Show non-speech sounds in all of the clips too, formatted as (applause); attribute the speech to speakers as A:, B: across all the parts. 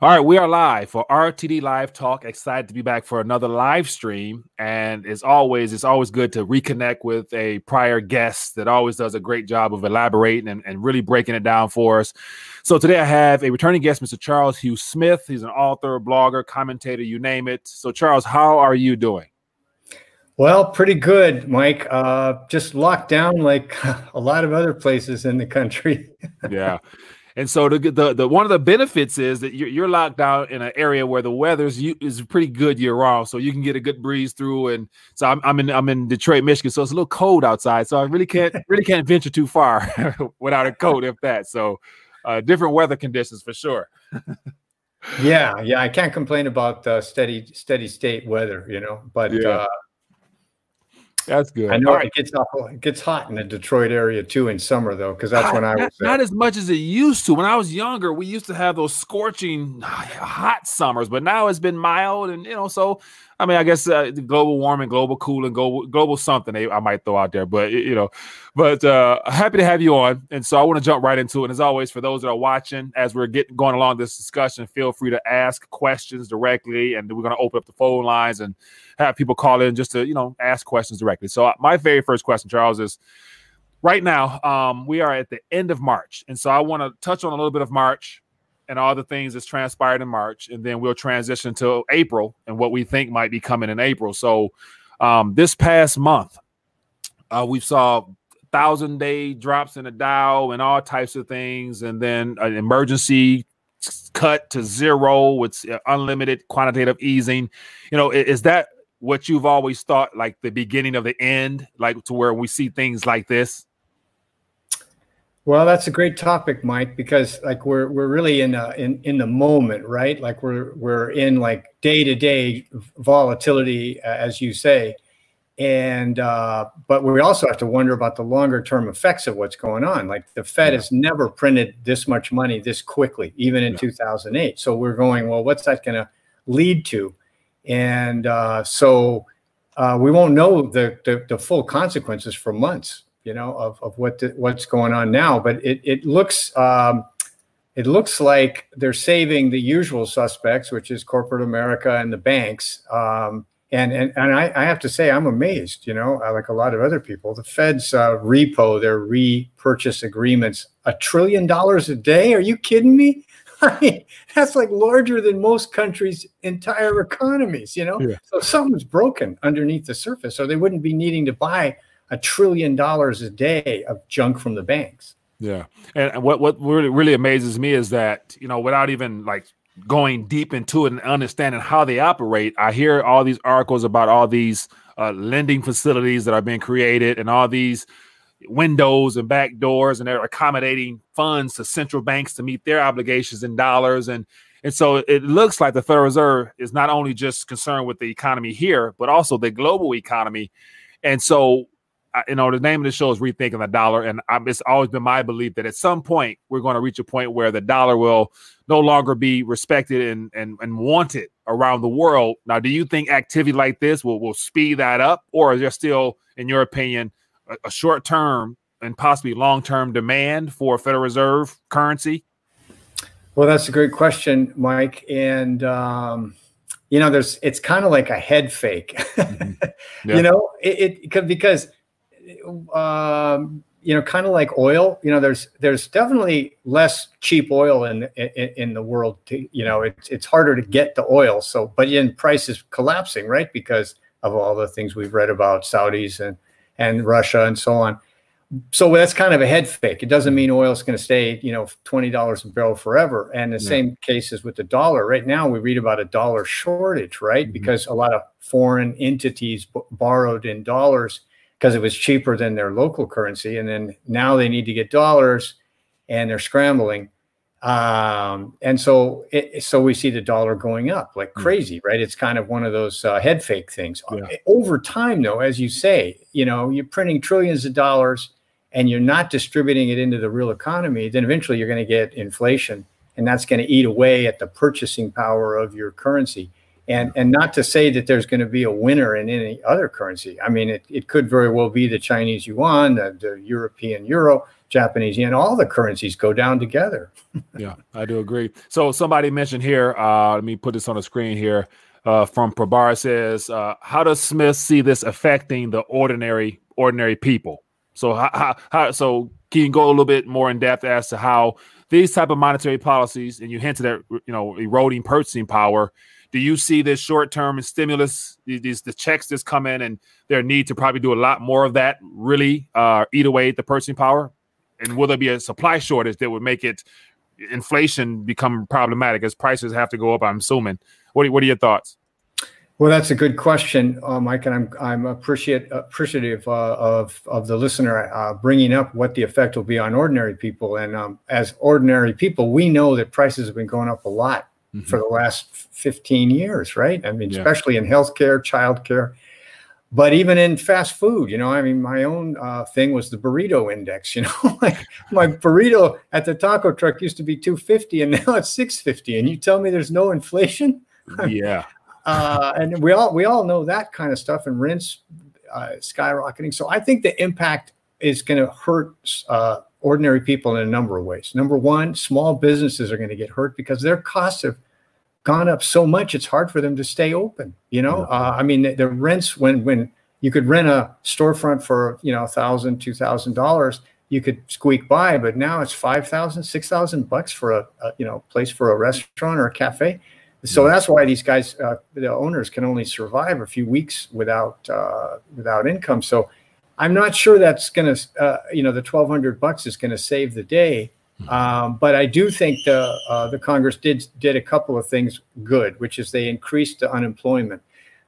A: All right, we are live for RTD Live Talk. Excited to be back for another live stream. And as always, it's always good to reconnect with a prior guest that always does a great job of elaborating and, and really breaking it down for us. So today I have a returning guest, Mr. Charles Hugh Smith. He's an author, blogger, commentator, you name it. So, Charles, how are you doing?
B: Well, pretty good, Mike. Uh, just locked down like (laughs) a lot of other places in the country. (laughs)
A: yeah. And so the, the, the one of the benefits is that you're, you're locked down in an area where the weather's you, is pretty good year round, so you can get a good breeze through. And so I'm, I'm in I'm in Detroit, Michigan, so it's a little cold outside, so I really can't (laughs) really can't venture too far (laughs) without a coat, if that. So uh, different weather conditions for sure.
B: yeah, yeah, I can't complain about uh, steady steady state weather, you know, but yeah. uh,
A: that's good.
B: I know it gets it gets hot in the Detroit area too in summer though, because that's when I was
A: not, not, as much as it used to. When I was younger, we used to have those scorching (sighs) hot summers, but now it's been mild and you know, so I mean, I guess uh, global warming, global cooling, global global something they, I might throw out there, but you know, but uh, happy to have you on, and so I want to jump right into it. And as always, for those that are watching, as we're getting going along this discussion, feel free to ask questions directly, and we're going to open up the phone lines and have people call in just to you know ask questions directly. So uh, my very first question, Charles, is right now um, we are at the end of March, and so I want to touch on a little bit of March and all the things that's transpired in March, and then we'll transition to April and what we think might be coming in April. So, um, this past month, uh, we saw thousand day drops in the Dow and all types of things, and then an emergency cut to zero with uh, unlimited quantitative easing. You know, is that what you've always thought, like the beginning of the end, like to where we see things like this?
B: Well, that's a great topic, Mike, because like we're we're really in a, in in the moment, right? Like we're we're in like day to day volatility, as you say, and uh, but we also have to wonder about the longer term effects of what's going on. Like the Fed yeah. has never printed this much money this quickly, even in yeah. 2008. So we're going, well, what's that going to lead to? And uh, so uh, we won't know the, the the full consequences for months you know, of, of what the, what's going on now. But it it looks um, it looks like they're saving the usual suspects, which is corporate America and the banks. Um, and and and I, I, have to say, I'm amazed. You know, like a lot of other people, the Fed's uh, repo, their repurchase agreements, a trillion dollars a day. Are you kidding me? (laughs) I mean, that's like larger than most countries' entire economies. You know, yeah. so something's broken underneath the surface, or they wouldn't be needing to buy a trillion dollars a day of junk from the banks.
A: Yeah, and what what really really amazes me is that you know without even like going deep into it and understanding how they operate, I hear all these articles about all these uh, lending facilities that are being created and all these windows and back doors, and they're accommodating funds to central banks to meet their obligations in dollars and. And so it looks like the Federal Reserve is not only just concerned with the economy here, but also the global economy. And so you know, the name of the show is Rethinking the Dollar. And I'm, it's always been my belief that at some point we're going to reach a point where the dollar will no longer be respected and, and, and wanted around the world. Now, do you think activity like this will, will speed that up? Or is there still, in your opinion, a, a short term and possibly long term demand for Federal Reserve currency?
B: Well, that's a great question, Mike. And, um, you know, there's it's kind of like a head fake, mm-hmm. (laughs) yeah. you know, it, it because um, you know, kind of like oil. You know, there's there's definitely less cheap oil in in, in the world. To, you know, it's it's harder to get the oil. So, but in price is collapsing, right? Because of all the things we've read about Saudis and and Russia and so on. So that's kind of a head fake. It doesn't mean oil is going to stay, you know, twenty dollars a barrel forever. And the yeah. same cases with the dollar. Right now, we read about a dollar shortage, right? Mm-hmm. Because a lot of foreign entities b- borrowed in dollars because it was cheaper than their local currency. And then now they need to get dollars and they're scrambling. Um, and so, it, so we see the dollar going up like hmm. crazy, right? It's kind of one of those uh, head fake things. Yeah. Over time, though, as you say, you know, you're printing trillions of dollars and you're not distributing it into the real economy, then eventually you're going to get inflation, and that's going to eat away at the purchasing power of your currency and and not to say that there's going to be a winner in any other currency. I mean, it, it could very well be the Chinese yuan, the, the European euro. Japanese yen, all the currencies go down together. (laughs)
A: yeah, I do agree. So somebody mentioned here, uh, let me put this on the screen here. Uh, from Prabar says, uh, how does Smith see this affecting the ordinary ordinary people? So how, how, how so can you go a little bit more in depth as to how these type of monetary policies, and you hinted at you know eroding purchasing power. Do you see this short term stimulus, these the checks that's coming, and their need to probably do a lot more of that really uh, eat away at the purchasing power? And will there be a supply shortage that would make it inflation become problematic as prices have to go up? I'm assuming. What are, what are your thoughts?
B: Well, that's a good question, uh, Mike, and I'm I'm appreciate appreciative uh, of of the listener uh, bringing up what the effect will be on ordinary people. And um, as ordinary people, we know that prices have been going up a lot mm-hmm. for the last 15 years, right? I mean, yeah. especially in healthcare, childcare, but even in fast food. You know, I mean, my own uh, thing was the burrito index. (laughs) You know, like my (laughs) burrito at the taco truck used to be 250, and now it's 650. And you tell me there's no inflation? (laughs)
A: Yeah
B: uh, and we all we all know that kind of stuff and rents uh, skyrocketing. So I think the impact is going to hurt uh, ordinary people in a number of ways. Number one, small businesses are going to get hurt because their costs have gone up so much; it's hard for them to stay open. You know, uh, I mean, the, the, rents when when you could rent a storefront for you know a thousand, two thousand dollars, you could squeak by, but now it's five thousand, six thousand bucks for a, a you know place for a restaurant or a cafe so that's why these guys, uh, the owners, can only survive a few weeks without uh, without income. So I'm not sure that's going to, uh, you know, the 1,200 bucks is going to save the day. Hmm. Um, but I do think the uh, the Congress did did a couple of things good, which is they increased the unemployment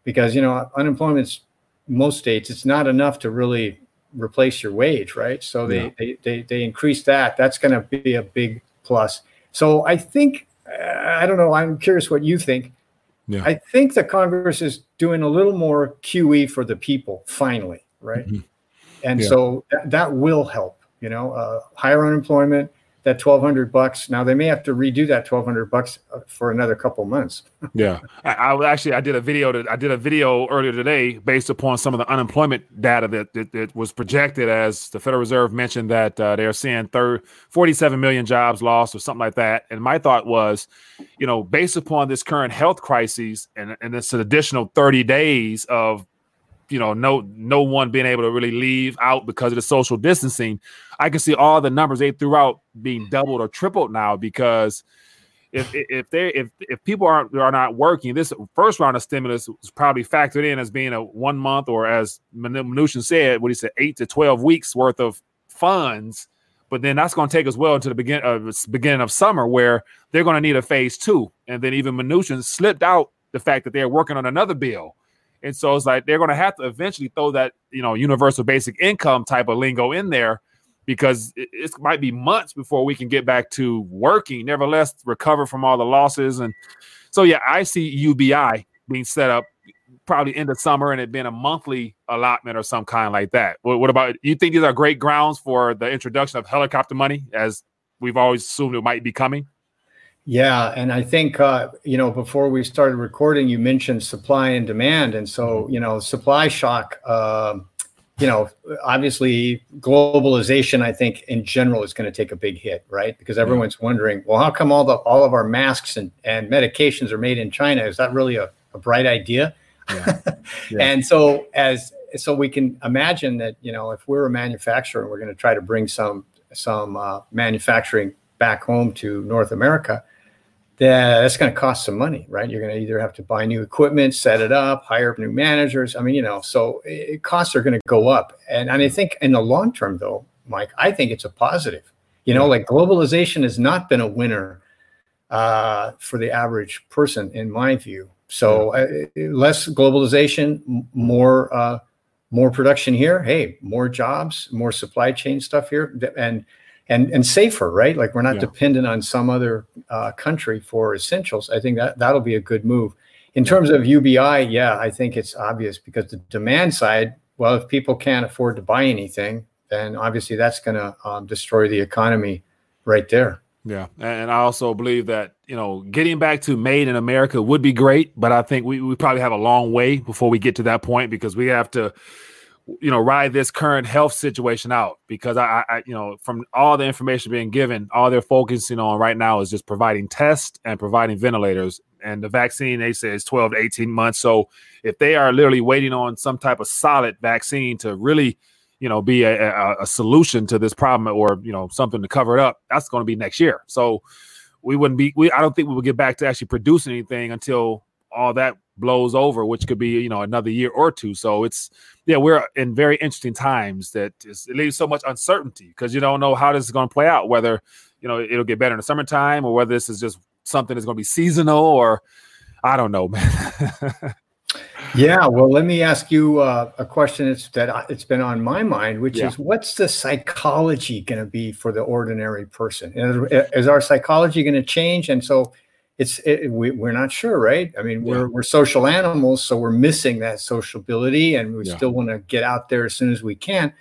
B: because you know unemployment's most states it's not enough to really replace your wage, right? So they yeah. they, they they increased that. That's going to be a big plus. So I think I don't know. I'm curious what you think. Yeah. I think the Congress is doing a little more QE for the people finally, right? Mm-hmm. And yeah. so that, that will help. You know, uh, higher unemployment, that 1200 bucks now they may have to redo that 1200 bucks uh, for another couple months (laughs)
A: yeah I, I, actually i did a video that i did a video earlier today based upon some of the unemployment data that, that, that was projected as the federal reserve mentioned that uh, they're seeing third 47 million jobs lost or something like that and my thought was you know based upon this current health crisis and, and this additional 30 days of you know no no one being able to really leave out because of the social distancing i can see all the numbers they threw out being doubled or tripled now because if if they if if people aren't are not working this first round of stimulus was probably factored in as being a one month or as Mnuchin said what he said 8 to 12 weeks worth of funds. But then that's going to take us well into the begin, uh, beginning of summer where they're going to need a phase two. And then even Mnuchin slipped out the fact that they're working on another bill and so it's like they're going to have to eventually throw that, you know, universal basic income type of lingo in there because it, it, might be months before we can get back to working, nevertheless, recover from all the losses. And so, yeah, I see UBI being set up probably in the summer and it being a monthly allotment or some kind like that. What, what about you think these are great grounds for the introduction of helicopter money as we've always assumed it might be coming?
B: Yeah, and I think uh, you know before we started recording, you mentioned supply and demand, and so mm-hmm. you know supply shock. Uh, you know, obviously globalization. I think in general is going to take a big hit, right? Because everyone's wondering, well, how come all the all of our masks and and medications are made in China? Is that really a, a bright idea? Yeah. (laughs) Yeah. and so as so we can imagine that you know if we're a manufacturer and we're going to try to bring some some uh, manufacturing back home to North America, that that's going to cost some money, right? You're going to either have to buy new equipment, set it up, hire new managers. I mean, you know, so it, costs are going to go up. And, and I think in the long term, though, Mike, I think it's a positive. You know, like globalization has not been a winner uh, for the average person, in my view. So uh, less globalization, more uh, more production here. Hey, more jobs, more supply chain stuff here, and and and safer, right? Like we're not yeah. dependent on some other uh, country for essentials. I think that that'll be a good move. In terms of UBI, yeah, I think it's obvious because the demand side. Well, if people can't afford to buy anything, then obviously that's going to um, destroy the economy right there.
A: Yeah, and I also believe that you know getting back to made in America would be great, but I think we we probably have a long way before we get to that point because we have to you know, ride this current health situation out because I, I, you know, from all the information being given, all they're focusing on right now is just providing tests and providing ventilators. And the vaccine, they say, is 12 to 18 months. So if they are literally waiting on some type of solid vaccine to really, you know, be a, a, a solution to this problem or, you know, something to cover it up, that's going to be next year. So we wouldn't be, we, I don't think we would get back to actually producing anything until all that blows over, which could be you know another year or two. So it's yeah, we're in very interesting times that it leaves so much uncertainty because you don't know how this is going to play out. Whether you know it'll get better in the summertime or whether this is just something that's going to be seasonal or I don't know, (laughs) man.
B: yeah, well, let me ask you uh, a question that's, that it's been on my mind, which yeah. is what's the psychology going to be for the ordinary person? Is our psychology going to change? And so it's it, we, we're not sure right? I mean we're, we're social animals so we're missing that sociability and we yeah. still want to get out there as soon as we can.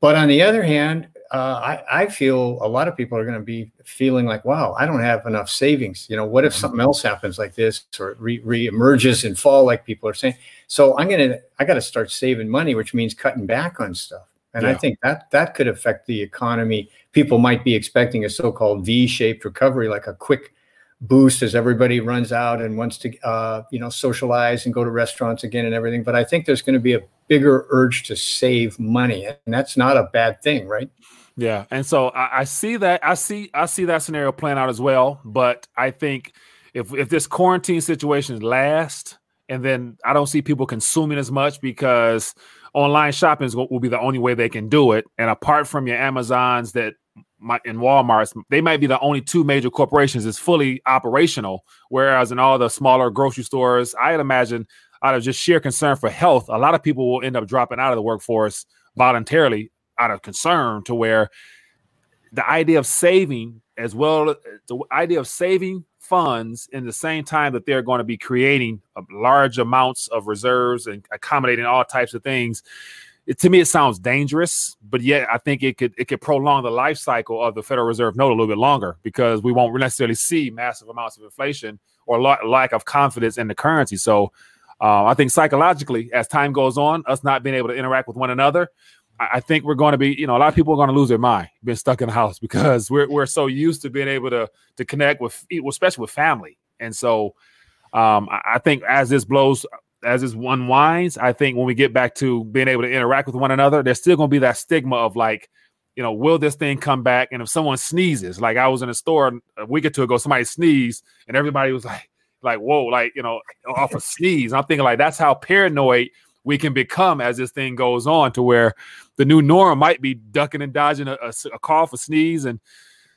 B: But on the other hand uh, I, I feel a lot of people are going to be feeling like wow i don't have enough savings. You know what if something else happens like this or re, re-emerges in fall like people are saying? So i'm going to i got to start saving money which means cutting back on stuff. And yeah. I think that that could affect the economy. People might be expecting a so-called V-shaped recovery, like a quick boost as everybody runs out and wants to uh, you know socialize and go to restaurants again and everything. But i think there's going to be a bigger urge to save money and that's not a bad thing right?
A: Yeah and so I, I, see that i see i see that scenario playing out as well but i think if if this quarantine situation lasts and then i don't see people consuming as much because online shopping will be the only way they can do it. And apart from your amazons that in Walmart's, they might be the only two major corporations is fully operational. Whereas in all the smaller grocery stores, I'd imagine out of just sheer concern for health, a lot of people will end up dropping out of the workforce voluntarily out of concern to where the idea of saving as well the idea of saving funds in the same time that they're going to be creating large amounts of reserves and accommodating all types of things it, to me it sounds dangerous, but yet I think it could it could prolong the life cycle of the Federal Reserve note a little bit longer because we won't necessarily see massive amounts of inflation or lack of confidence in the currency. So uh, I think psychologically, as time goes on, us not being able to interact with one another, I, think we're going to be, you know, a lot of people are going to lose their mind being stuck in the house (laughs) because we're we're so used to being able to to connect with, especially with family, and so um, I think as this blows as this unwinds, I think when we get back to being able to interact with one another, there's still going to be that stigma of like, you know, will this thing come back? And if someone sneezes, like I was in a store a week or two ago, somebody sneezed, and everybody was like, like, whoa, like you know, off a sneeze. I'm thinking like that's how paranoid we can become as this thing goes on, to where the new norm might be ducking and dodging a, a, a cough, a sneeze, and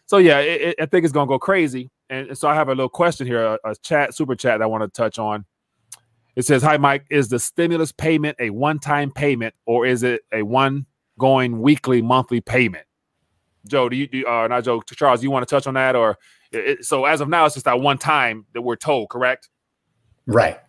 A: so yeah, it, it, I think it's gonna go crazy. And so I have a little question here, a, a chat, super chat that I want to touch on. It says, Hi, Mike. Is the stimulus payment a one time payment or is it a one going weekly, monthly payment? Joe, do you, do, uh, not Joe, Charles, you want to touch on that? Or it, so as of now, it's just that one time that we're told, correct?
B: Right.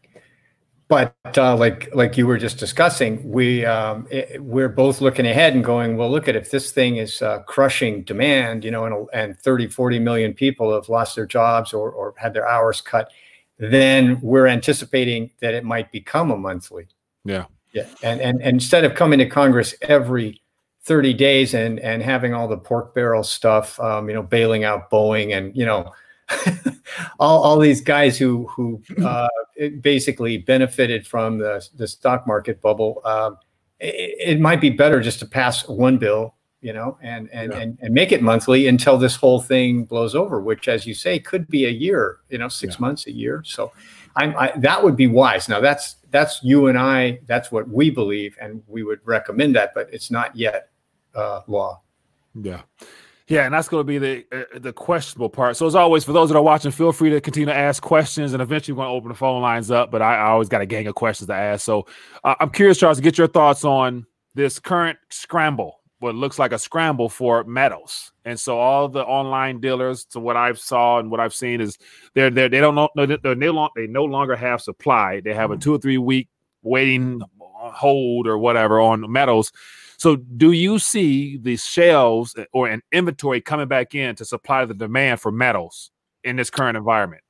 B: But uh, like like you were just discussing, we um, it, we're both looking ahead and going, well, look at if this thing is uh, crushing demand, you know, and, and 30, 40 million people have lost their jobs or, or had their hours cut then we're anticipating that it might become a monthly.
A: Yeah.
B: Yeah. And, and, and instead of coming to Congress every 30 days and, and having all the pork barrel stuff, um, you know, bailing out Boeing and, you know, (laughs) all, all these guys who, who (clears throat) uh, basically benefited from the, the stock market bubble, um, it, it might be better just to pass one bill you know, and and, yeah. and and make it monthly until this whole thing blows over, which, as you say, could be a year, you know, six yeah. months, a year. So, I'm I, that would be wise. Now, that's that's you and I. That's what we believe, and we would recommend that, but it's not yet uh, law.
A: Yeah. Yeah, and that's going to be the uh, the questionable part. So as always, for those that are watching, feel free to continue to ask questions, and eventually we're going to open the phone lines up. But I, I always got a gang of questions to ask. So uh, I'm curious, Charles, to get your thoughts on this current scramble what looks like a scramble for metals. And so all the online dealers, to what I've saw and what I've seen, is they're, they're they don't know they're, they're no, they no longer have supply. They have a mm. two or three week waiting hold or whatever on metals. So do you see the shelves or an inventory coming back in to supply the demand for metals in this current environment?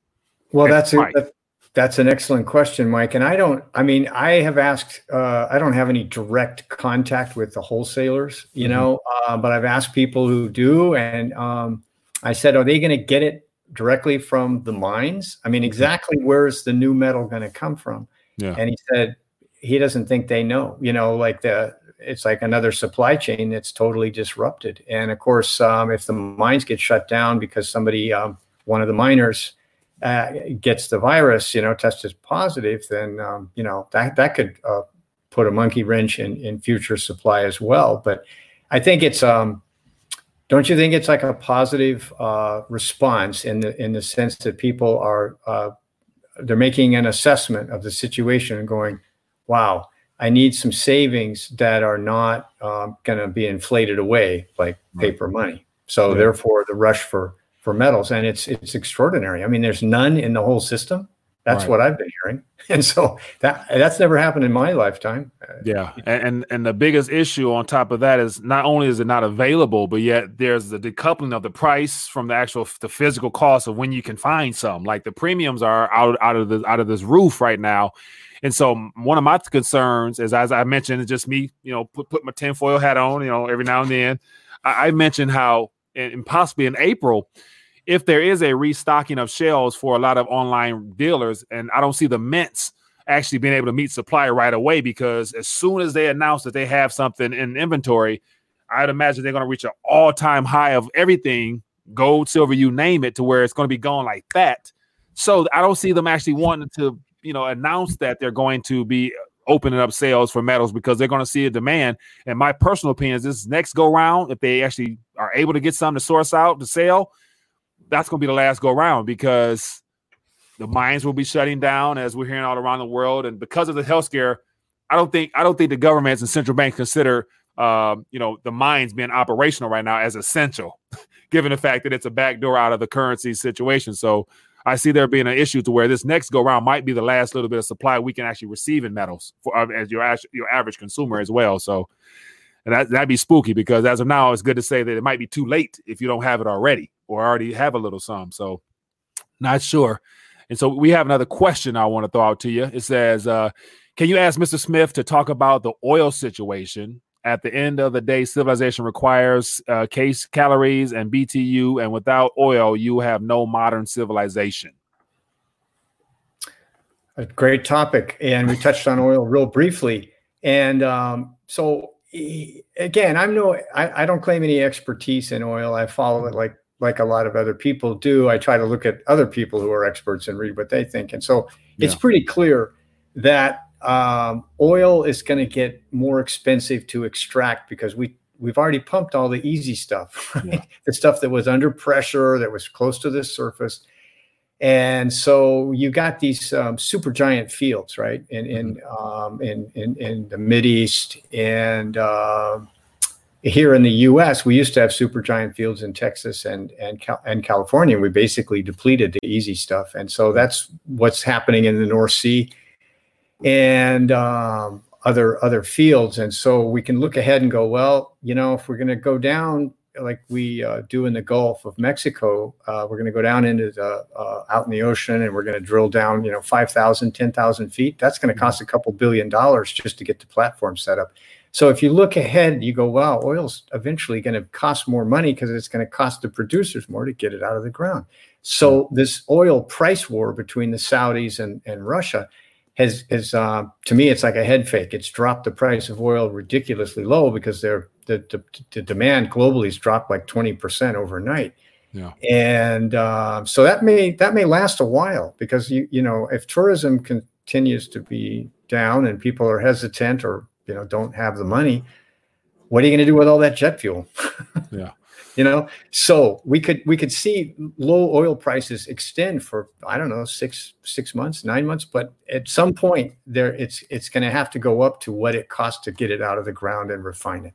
B: Well, that's, a, That's an excellent question, Mike. And I don't, I mean, I have asked, uh, I don't have any direct contact with the wholesalers, you mm-hmm. know, uh, but I've asked people who do. And um, I said, are they going to get it directly from the mines? I mean, mm-hmm. exactly where's the new metal going to come from? Yeah. And he said, he doesn't think they know, you know, like the, it's like another supply chain that's totally disrupted. And of course, um, if the mines get shut down because somebody, um, one of the miners, uh, gets the virus, you know, tested positive, then um, you know that that could uh, put a monkey wrench in in future supply as well. But I think it's um, don't you think it's like a positive uh, response in the in the sense that people are uh, they're making an assessment of the situation and going, wow. I need some savings that are not um, going to be inflated away like paper money. So yeah. therefore, the rush for for metals, and it's it's extraordinary. I mean, there's none in the whole system. That's right. what I've been hearing, (laughs) and so that that's never happened in my lifetime.
A: Yeah, and and the biggest issue on top of that is not only is it not available, but yet there's the decoupling of the price from the actual the physical cost of when you can find some. Like the premiums are out out of the out of this roof right now. And so one of my concerns is, as I mentioned, it's just me, you know, put, put my tinfoil hat on, you know, every now and then. I, I mentioned how, and possibly in April, if there is a restocking of shelves for a lot of online dealers, and I don't see the mints actually being able to meet supply right away because as soon as they announce that they have something in inventory, I'd imagine they're going to reach an all-time high of everything, gold, silver, you name it, to where it's going to be going like that. So I don't see them actually wanting to, you know, announce that they're going to be opening up sales for metals because they're going to see a demand. And my personal opinion is this next go round, if they actually are able to get some to source out to sell, that's going to be the last go round because the mines will be shutting down as we're hearing all around the world, and because of the health scare, I don't think I don't think the governments and central banks consider uh, you know the mines being operational right now as essential, (laughs) given the fact that it's a backdoor out of the currency situation. So I see there being an issue to where this next go round might be the last little bit of supply we can actually receive in metals for uh, as your your average consumer as well. So. And that, that'd be spooky because as of now, it's good to say that it might be too late if you don't have it already or already have a little some. So not sure. And so we have another question I want to throw out to you. It says, uh, can you ask Mr. Smith to talk about the oil situation? At the end of the day, civilization requires uh, case calories and BTU, and without oil, you have no modern civilization.
B: A great topic, and we touched on oil real briefly. And um, so, again, I'm no, I, I don't claim any expertise in oil. I follow it like like a lot of other people do, I try to look at other people who are experts and read what they think. And so yeah. it's pretty clear that um, oil is going to get more expensive to extract because we we've already pumped all the easy stuff, (laughs) right? yeah. the stuff that was under pressure, that was close to the surface. And so you got these um, super giant fields, right, in in, mm-hmm. um, in in in the Mid East and uh, here in the U.S., we used to have super giant fields in Texas and and and California. We basically depleted the easy stuff, and so that's what's happening in the North Sea and um, other other fields. And so we can look ahead and go, well, you know, if we're going to go down like we uh, do in the Gulf of Mexico, uh, we're going to go down into the uh, out in the ocean and we're going to drill down, you know, 5,000, 10,000 feet. That's going to cost a couple billion dollars just to get the platform set up. So if you look ahead, you go, wow, oil's eventually going to cost more money because it's going to cost the producers more to get it out of the ground. So this oil price war between the Saudis and, and Russia has, is uh, to me, it's like a head fake. It's dropped the price of oil ridiculously low because they're, the, the, the demand globally has dropped like 20% overnight. Yeah. And uh, so that may that may last a while because you you know if tourism continues to be down and people are hesitant or you know don't have the money what are you going to do with all that jet fuel (laughs)
A: yeah
B: you know so we could we could see low oil prices extend for i don't know six six months nine months but at some point there it's it's going to have to go up to what it costs to get it out of the ground and refine it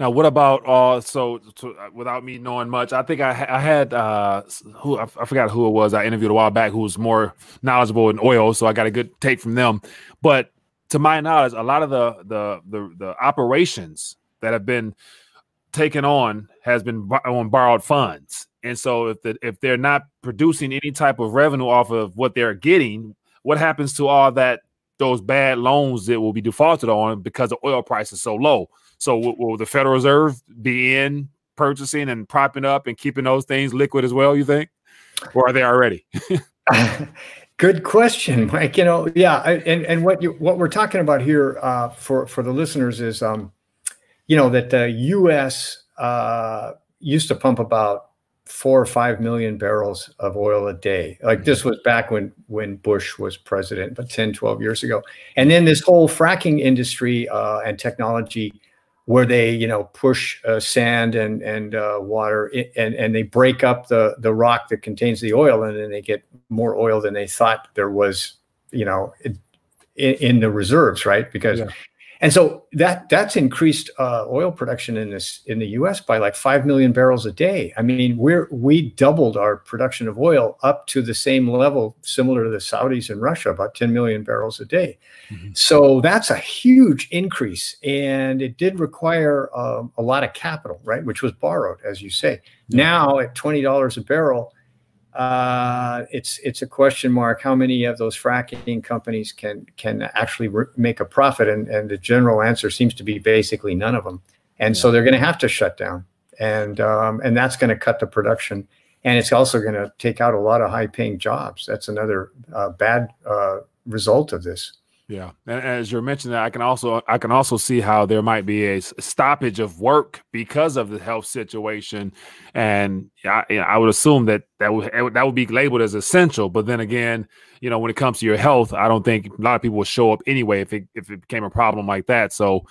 A: now, what about uh? So, to, uh, without me knowing much, I think I, I had uh who I, I, forgot who it was I interviewed a while back who was more knowledgeable in oil, so I got a good take from them. But to my knowledge, a lot of the the the, the operations that have been taken on has been on borrowed funds. And so if the, if they're not producing any type of revenue off of what they're getting, what happens to all that those bad loans that will be defaulted on because the oil price is so low? So will, will the Federal Reserve be in purchasing and propping up and keeping those things liquid as well? You think, or are they already? (laughs)
B: Good question, Mike. You know, yeah, and and what you what we're talking about here uh, for for the listeners is, um, you know, that the U.S. Uh, used to pump about four or five million barrels of oil a day. Like this was back when when Bush was president, but 10, 12 years ago. And then this whole fracking industry uh, and technology where they you know push uh, sand and and uh, water in, and and they break up the the rock that contains the oil and then they get more oil than they thought there was you know in, in the reserves right because yeah. And so that that's increased uh, oil production in this in the U.S. by like five million barrels a day. I mean, we're we doubled our production of oil up to the same level, similar to the Saudis and Russia, about 10 million barrels a day. Mm-hmm. So that's a huge increase, and it did require um, a lot of capital, right? Which was borrowed, as you say. Now at twenty dollars a barrel, uh, it's it's a question mark how many of those fracking companies can can actually re- make a profit and and the general answer seems to be basically none of them. And yeah. so they're going to have to shut down. And um, and that's going to cut the production. And it's also going to take out a lot of high paying jobs. That's another uh, bad uh, result of this
A: yeah, and as you're mentioning, that, I can also I can also see how there might be a stoppage of work because of the health situation, and I, I would assume that that would that would be labeled as essential. But then again, you know, when it comes to your health, I don't think a lot of people would show up anyway if it if it became a problem like that. So,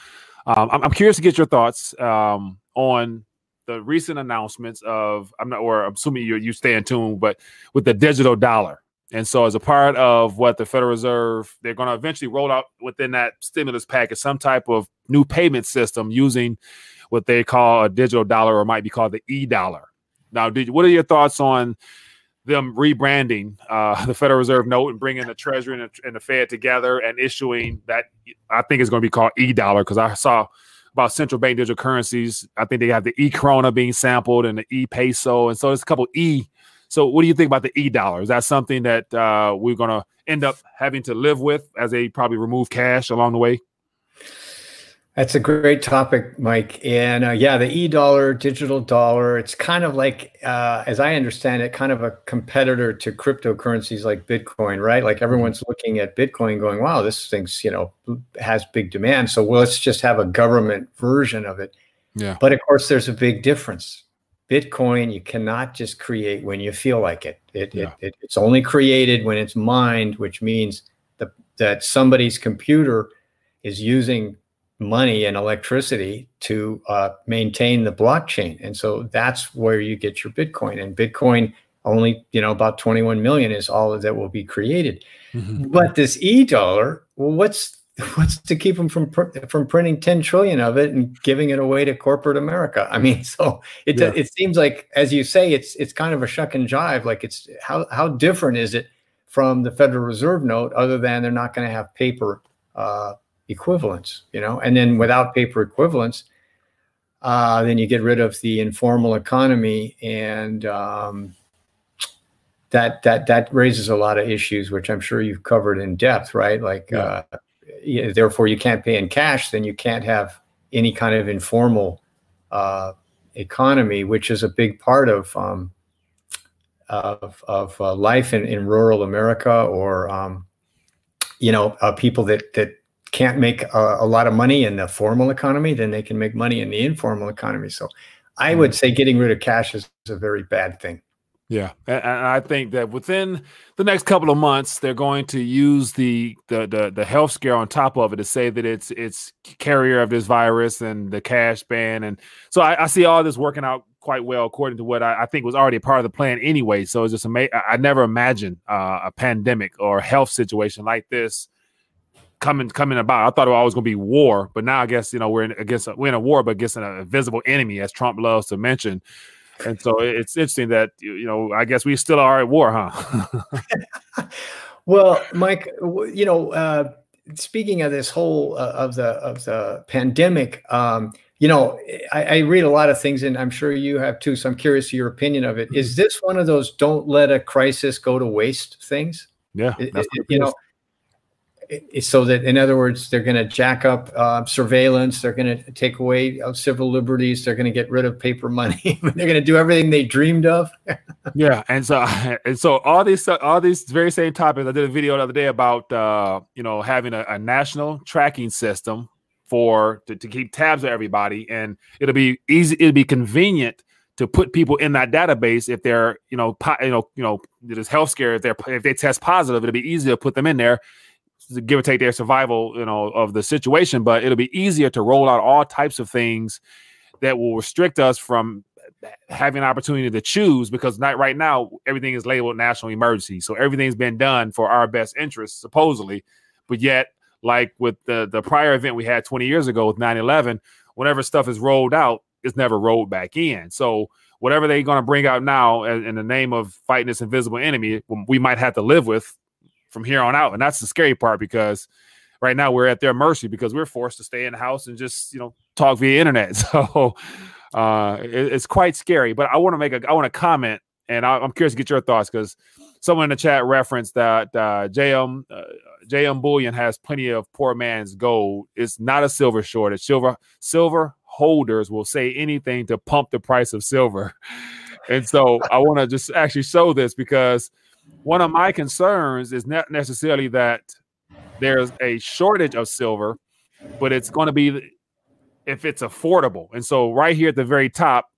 A: um, I'm, I'm, curious to get your thoughts um, on the recent announcements of I'm not or I'm assuming you you stay in tune, but with the digital dollar. And so, as a part of what the Federal Reserve, they're going to eventually roll out within that stimulus package some type of new payment system using what they call a digital dollar or might be called the e dollar. Now, did, what are your thoughts on them rebranding uh, the Federal Reserve note and bringing the Treasury and the, and the Fed together and issuing that? I think is going to be called e dollar because I saw about central bank digital currencies. I think they have the e krona being sampled and the e peso, and so there's a couple e so, what do you think about the e dollar? Is that something that uh, we're going to end up having to live with as they probably remove cash along the way?
B: That's a great topic, Mike. And uh, yeah, the e dollar, digital dollar, it's kind of like, uh, as I understand it, kind of a competitor to cryptocurrencies like Bitcoin, right? Like everyone's mm-hmm. looking at Bitcoin going, wow, this thing's, you know, has big demand. So well, let's just have a government version of it. Yeah. But of course, there's a big difference. Bitcoin you cannot just create when you feel like it. It, yeah. it, it it's only created when it's mined, which means the, that somebody's computer is using money and electricity to uh, maintain the blockchain, and so that's where you get your Bitcoin. And Bitcoin only, you know, about 21 million is all that will be created. Mm-hmm. But this e-dollar, well, what's (laughs) what's to keep them from pr- from printing 10 trillion of it and giving it away to corporate America? I mean, (laughs) so it yeah. it seems like, as you say, it's it's kind of a shuck and jive. Like it's how how different is it from the Federal Reserve note, other than they're not going to have paper uh, equivalents, you know? And then without paper equivalents, uh, then you get rid of the informal economy and um, that that that raises a lot of issues, which I'm sure you've covered in depth, right? Like yeah. uh, therefore you can't pay in cash, then you can't have any kind of informal uh, economy, which is a big part of um, of, of uh, life in, in rural America, or um, you know, uh, people that that can't make a, a, lot of money in the formal economy, then they can make money in the informal economy. So, I would mm. say getting rid of cash is a very bad thing.
A: Yeah, and I think that within the next couple of months, they're going to use the the the, the health scare on top of it to say that it's it's carrier of this virus and the cash ban, and so I, I see all this working out quite well according to what I, I, think was already part of the plan anyway. So it's just amazing. I never imagined uh, a pandemic or a health situation like this coming coming about. I thought it was always going to be war, but now I guess you know we're in against we're in a war, but against an invisible enemy, as Trump loves to mention and so it's interesting that you know i guess we still are at war
B: huh? (laughs) Well mike you know uh, speaking of this whole uh, of the of the pandemic um, you know I, I, read a lot of things and i'm sure you have too so i'm curious your opinion of it. Is mm-hmm. this one of those don't let a crisis go to waste things?
A: Yeah
B: it, it, you know so that in other words they're going to jack up uh, surveillance they're going to take away uh, civil liberties they're going to get rid of paper money (laughs) they're going to do everything they dreamed of. (laughs)
A: Yeah and so (laughs) and so all these all these very same topics i did a video the other day about uh, you know having a, a national tracking system for to, to keep tabs of everybody and it'll be easy it'll be convenient to put people in that database if they're you know po- you know you know there's health scare if they're if they test positive it'll be easy to put them in there give or take their survival you know of the situation but it'll be easier to roll out all types of things that will restrict us from having an opportunity to choose because not right now everything is labeled national emergency so everything's been done for our best interest, supposedly but yet like with the the prior event we had 20 years ago with 9-11 whenever stuff is rolled out it's never rolled back in. So whatever they're going to bring out now in the name of fighting this invisible enemy, we might have to live with from here on out. And that's the scary part because right now we're at their mercy because we're forced to stay in the house and just you know talk via internet. (laughs) So uh, it, it's quite scary. But I want to make a I want to comment, and I, am curious to get your thoughts because someone in the chat referenced that uh, JM uh, JM Bullion has plenty of poor man's gold. It's not a silver shortage. Silver silver holders will say anything to pump the price of silver. (laughs) And so I want to just actually show this because one of my concerns is not necessarily that there's a shortage of silver, but it's going to be if it's affordable. And so right here at the very top,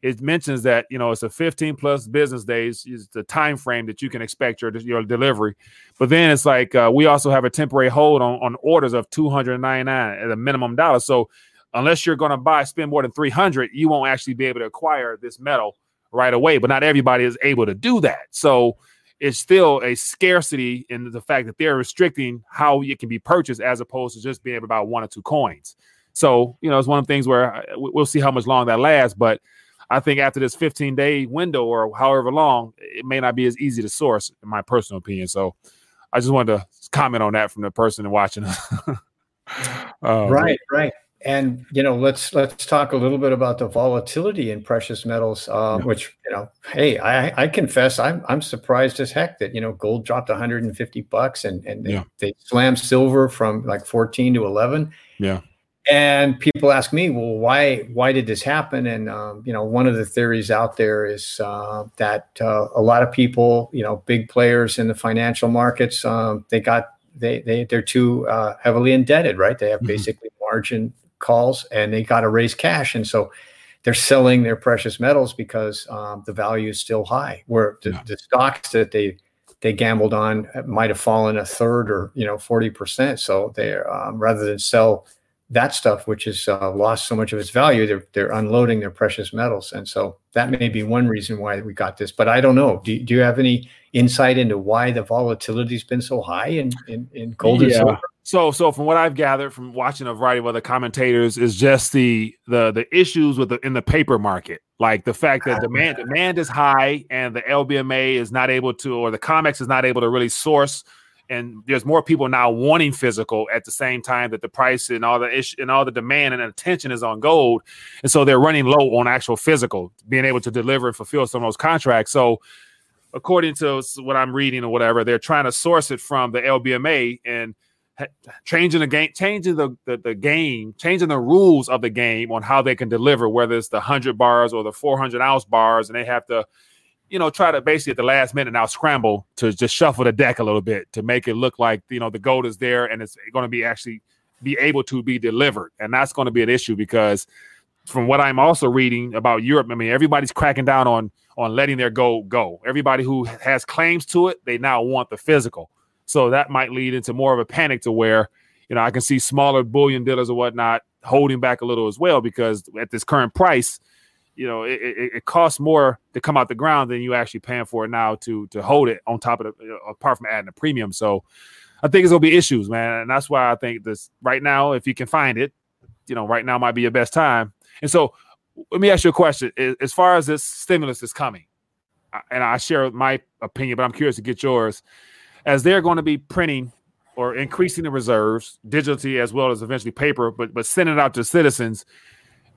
A: it mentions that you know it's a 15 plus business days is the time frame that you can expect your your delivery. But then it's like uh, we also have a temporary hold on, on orders of 299 at a minimum dollar. So unless you're going to buy spend more than 300 you won't actually be able to acquire this metal right away. But not everybody is able to do that. So it's still a scarcity in the fact that they're restricting how it can be purchased as opposed to just being able to buy one or two coins. So you know it's one of the things where uh, we'll see how much long that lasts but i think after this 15 day window or however long it may not be as easy to source in my personal opinion. So i just wanted to comment on that from the person watching.
B: Uh, (laughs) right right and you know let's let's talk a little bit about the volatility in precious metals uh, yeah. which you know hey I, I confess I'm, I'm surprised as heck that you know gold dropped 150 bucks and and yeah. they, they slammed silver from like 14 to 11
A: yeah
B: and people ask me well why why did this happen and um, you know one of the theories out there is uh, that uh, a lot of people you know big players in the financial markets um, they got they, they they're too uh, heavily indebted right they have mm-hmm. basically margin calls and they got to raise cash. And so they're selling their precious metals because um, the value is still high. Where the, yeah. the, stocks that they they gambled on might have fallen a third or you know forty percent. So they um, rather than sell that stuff, which has uh, lost so much of its value, they're they're unloading their precious metals, and so that may be one reason why we got this. But I don't know. Do, do you have any insight into why the volatility's been so high in in, in gold yeah. and silver?
A: So, so from what I've gathered from watching a variety of other commentators, is just the the the issues with the in the paper market, like the fact that demand demand is high and the LBMA is not able to, or the COMEX is not able to really source, and there's more people now wanting physical at the same time that the price and all the issue and all the demand and attention is on gold, and so they're running low on actual physical, being able to deliver and fulfill some of those contracts. So according to what I'm reading or whatever, they're trying to source it from the LBMA and changing the game, changing the, the, the game, changing the rules of the game on how they can deliver, whether it's the hundred bars or the four hundred ounce bars, and they have to, you know, try to basically at the last minute now scramble to just shuffle the deck a little bit to make it look like you know the gold is there and it's going to be actually be able to be delivered, and that's going to be an issue because from what I'm also reading about Europe, I mean everybody's cracking down on on letting their gold go. Everybody who has claims to it, they now want the physical. So that might lead into more of a panic to where, you know, I can see smaller bullion dealers or whatnot holding back a little as well because at this current price, you know, it, it, it, costs more to come out the ground than you actually paying for it now to to hold it on top of the uh, apart from adding a premium. So I think it's gonna be issues, man, and that's why I think this right now, if you can find it, you know, right now might be your best time. And so, let me ask you a question: as far as this stimulus is coming, and I share my opinion, but I'm curious to get yours as they're going to be printing or increasing the reserves digitally as well as eventually paper, but but sending it out to citizens,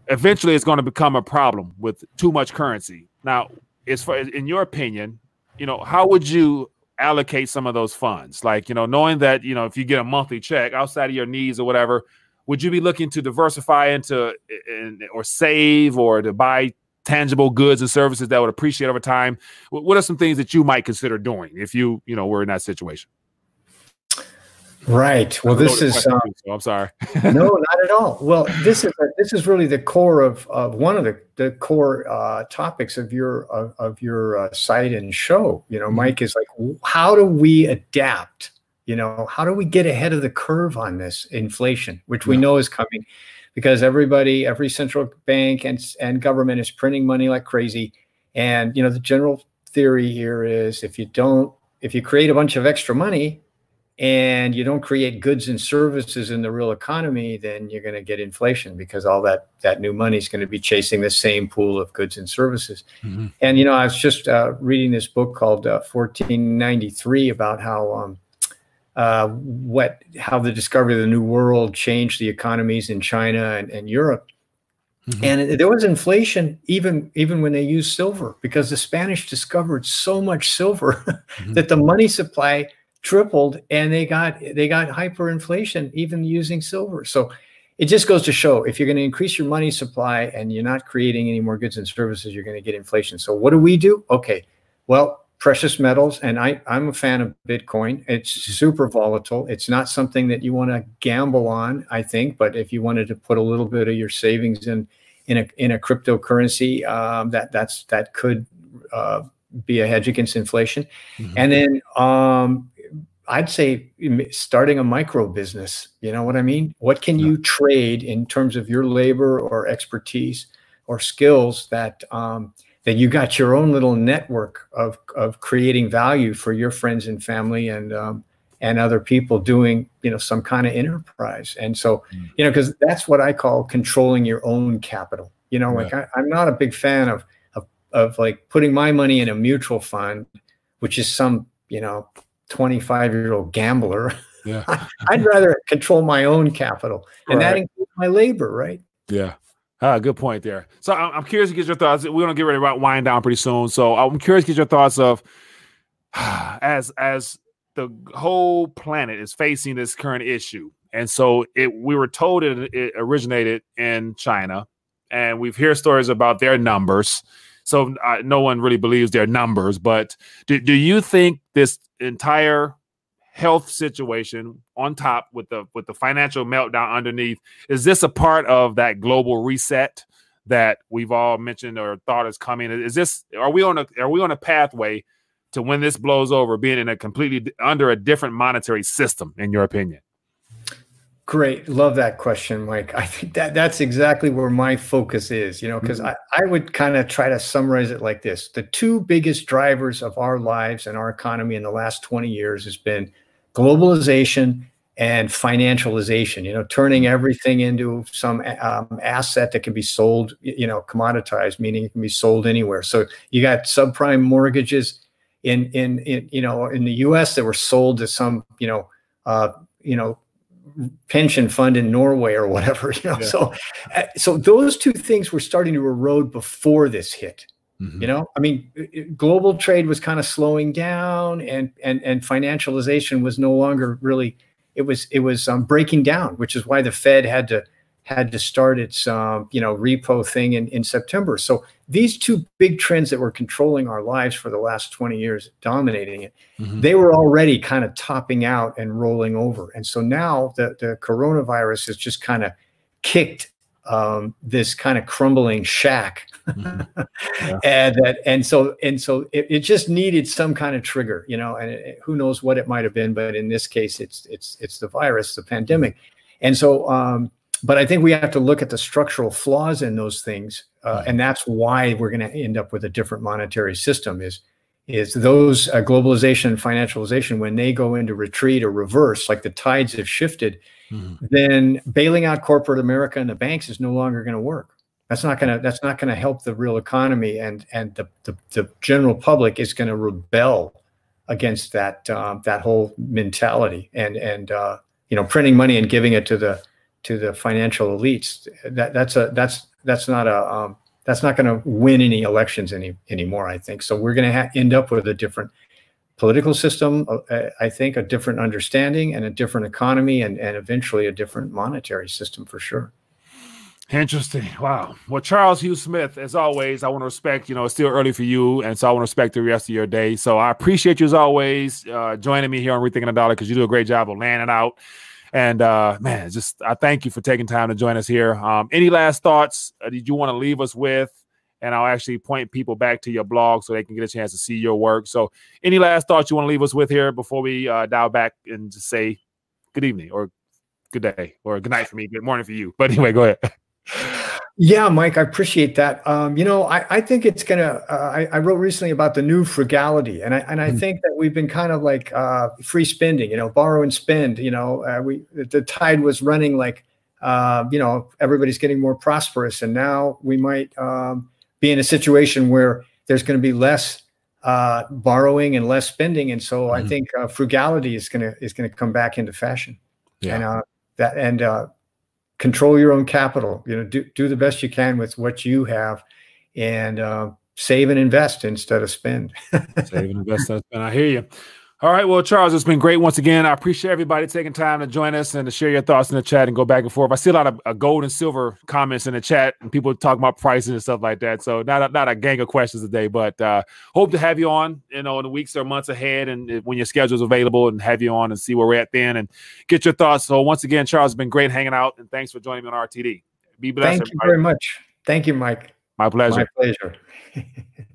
A: eventually it's going to become a problem with too much currency. Now, as far in your opinion, you know, how would you allocate some of those funds? Like, you know, knowing that, you know, if you get a monthly check outside of your needs or whatever, would you be looking to diversify into in, or save or to buy tangible goods and services that would appreciate over time? What are some things that you might consider doing if you, you know, were in that situation?
B: Right. Well, this is.
A: Um, so I'm sorry. (laughs)
B: no, (laughs) not at all. Well, this is this is really the core of, of one of the, the core uh, topics of your of, of your uh, site and show. You know, mm-hmm. Mike is like, how do we adapt? You know, how do we get ahead of the curve on this inflation, which we yeah. know is coming, because everybody, every central bank and and government is printing money like crazy, and you know the general theory here is if you don't if you create a bunch of extra money and you don't create goods and services in the real economy, then you're going to get inflation because all that that new money is going to be chasing the same pool of goods and services. Mm-hmm. And you know, I was just uh, reading this book called uh, 1493 about how um, uh, what how the discovery of the new world changed the economies in China and, and Europe. Mm-hmm. And there was inflation even even when they used silver because the Spanish discovered so much silver (laughs) mm-hmm. that the money supply tripled and they got they got hyperinflation even using silver so it just goes to show if you're going to increase your money supply and you're not creating any more goods and services you're going to get inflation so what do we do okay well precious metals and I, i'm a fan of bitcoin it's super volatile it's not something that you want to gamble on i think but if you wanted to put a little bit of your savings in in a in a cryptocurrency um, that that's that could uh, be a hedge against inflation mm-hmm. and then um, I'd say starting a micro business. You know what I mean? What can you trade in terms of your labor or expertise or skills that um, that you got your own little network of of creating value for your friends and family and um, and other people doing you know some kind of enterprise. And so mm. you know because that's what I call controlling your own capital. You know, like I, I'm not a big fan of, of of like putting my money in a mutual fund, which is some you know 25 year old gambler. Yeah. (laughs) I'd rather control my own capital, and right. that includes my labor, right?
A: Yeah. Ah, good point there. So I'm, curious to get your thoughts. We're gonna get ready to wind down pretty soon. So I'm curious to get your thoughts of (sighs) as as the whole planet is facing this current issue, and so it we were told it, it originated in China, and we've heard stories about their numbers. So uh, no one really believes their numbers. But do, do you think this entire health situation on top with the with the financial meltdown underneath is this a part of that global reset that we've all mentioned or thought is coming is this are we on a are we on a pathway to when this blows over being in a completely under a different monetary system in your opinion
B: Great. Love that question, Mike. I think that that's exactly where my focus is, you know, because mm-hmm. I, I would kind of try to summarize it like this. The two biggest drivers of our lives and our economy in the last 20 years has been globalization and financialization, you know, turning everything into some um, asset that can be sold, you know, commoditized, meaning it can be sold anywhere. So you got subprime mortgages in, in, in you know, in the US that were sold to some, you know, uh, you know, pension fund in Norway or whatever. (laughs) You know, yeah. so uh, so those two things were starting to erode before this hit. Mm-hmm. You know, I mean, global trade was kind of slowing down, and and and financialization was no longer really. It was it was um, breaking down, which is why the Fed had to had to start its um, you know repo thing in, in September. So these two big trends that were controlling our lives for the last 20 years, dominating it, mm-hmm. they were already kind of topping out and rolling over. And so now the, the coronavirus has just kind of kicked um, this kind of crumbling shack. Mm-hmm. (laughs) Yeah. and that and so and so it, it, just needed some kind of trigger, you know, and it, who knows what it might have been, but in this case it's it's it's the virus, the pandemic. And so um, but I think we have to look at the structural flaws in those things, uh, and that's why we're going to end up with a different monetary system. Is is those uh, globalization and financialization when they go into retreat or reverse, like the tides have shifted, mm-hmm. then bailing out corporate America and the banks is no longer going to work. That's not going to that's not going to help the real economy, and and the the, the general public is going to rebel against that um, that whole mentality and and uh, you know printing money and giving it to the to the financial elites. That that's a that's that's not a um, that's not going to win any elections any anymore. I think so. We're going to ha- end up with a different political system, uh, I think a different understanding and a different economy and, and eventually a different monetary system for sure.
A: Interesting. Wow. Well, Charles Hugh Smith, as always, I want to respect, you know, it's still early for you. And so I want to respect the rest of your day. So I appreciate you as always uh, joining me here on Rethinking the Dollar because you do a great job of laying it out. And uh, man, just I thank you for taking time to join us here. Um, any last thoughts uh, did you want to leave us with? And I'll actually point people back to your blog so they can get a chance to see your work. So, any last thoughts you want to leave us with here before we uh, dial back and just say good evening or good day or good night for me, good morning for you. But anyway, go ahead. (laughs)
B: Yeah, Mike, I appreciate that. Um, you know, I, I think it's gonna. Uh, I, I, wrote recently about the new frugality, and I and I mm think that we've been kind of like uh, free spending. You know, borrow and spend. You know, uh, we the tide was running like, uh, you know, everybody's getting more prosperous, and now we might um, be in a situation where there's going to be less uh, borrowing and less spending, and so mm I think uh, frugality is gonna is gonna come back into fashion. Yeah. And that and control your own capital. You know, do do the best you can with what you have, and uh, save and invest instead of spend. (laughs)
A: save and invest. And I hear you. All right. Well, Charles, it's been great once again. I appreciate everybody taking time to join us and to share your thoughts in the chat and go back and forth. I see a lot of uh, gold and silver comments in the chat and people talking about prices and stuff like that. So not a, not a gang of questions today, but uh, hope to have you on, you know, in the weeks or months ahead and when your schedule is available and have you on and see where we're at then and get your thoughts. So once again, Charles, it's been great hanging out and thanks for joining me on RTD.
B: Be blessed. Thank everybody. you very much. Thank you, Mike.
A: My pleasure.
B: My pleasure. (laughs)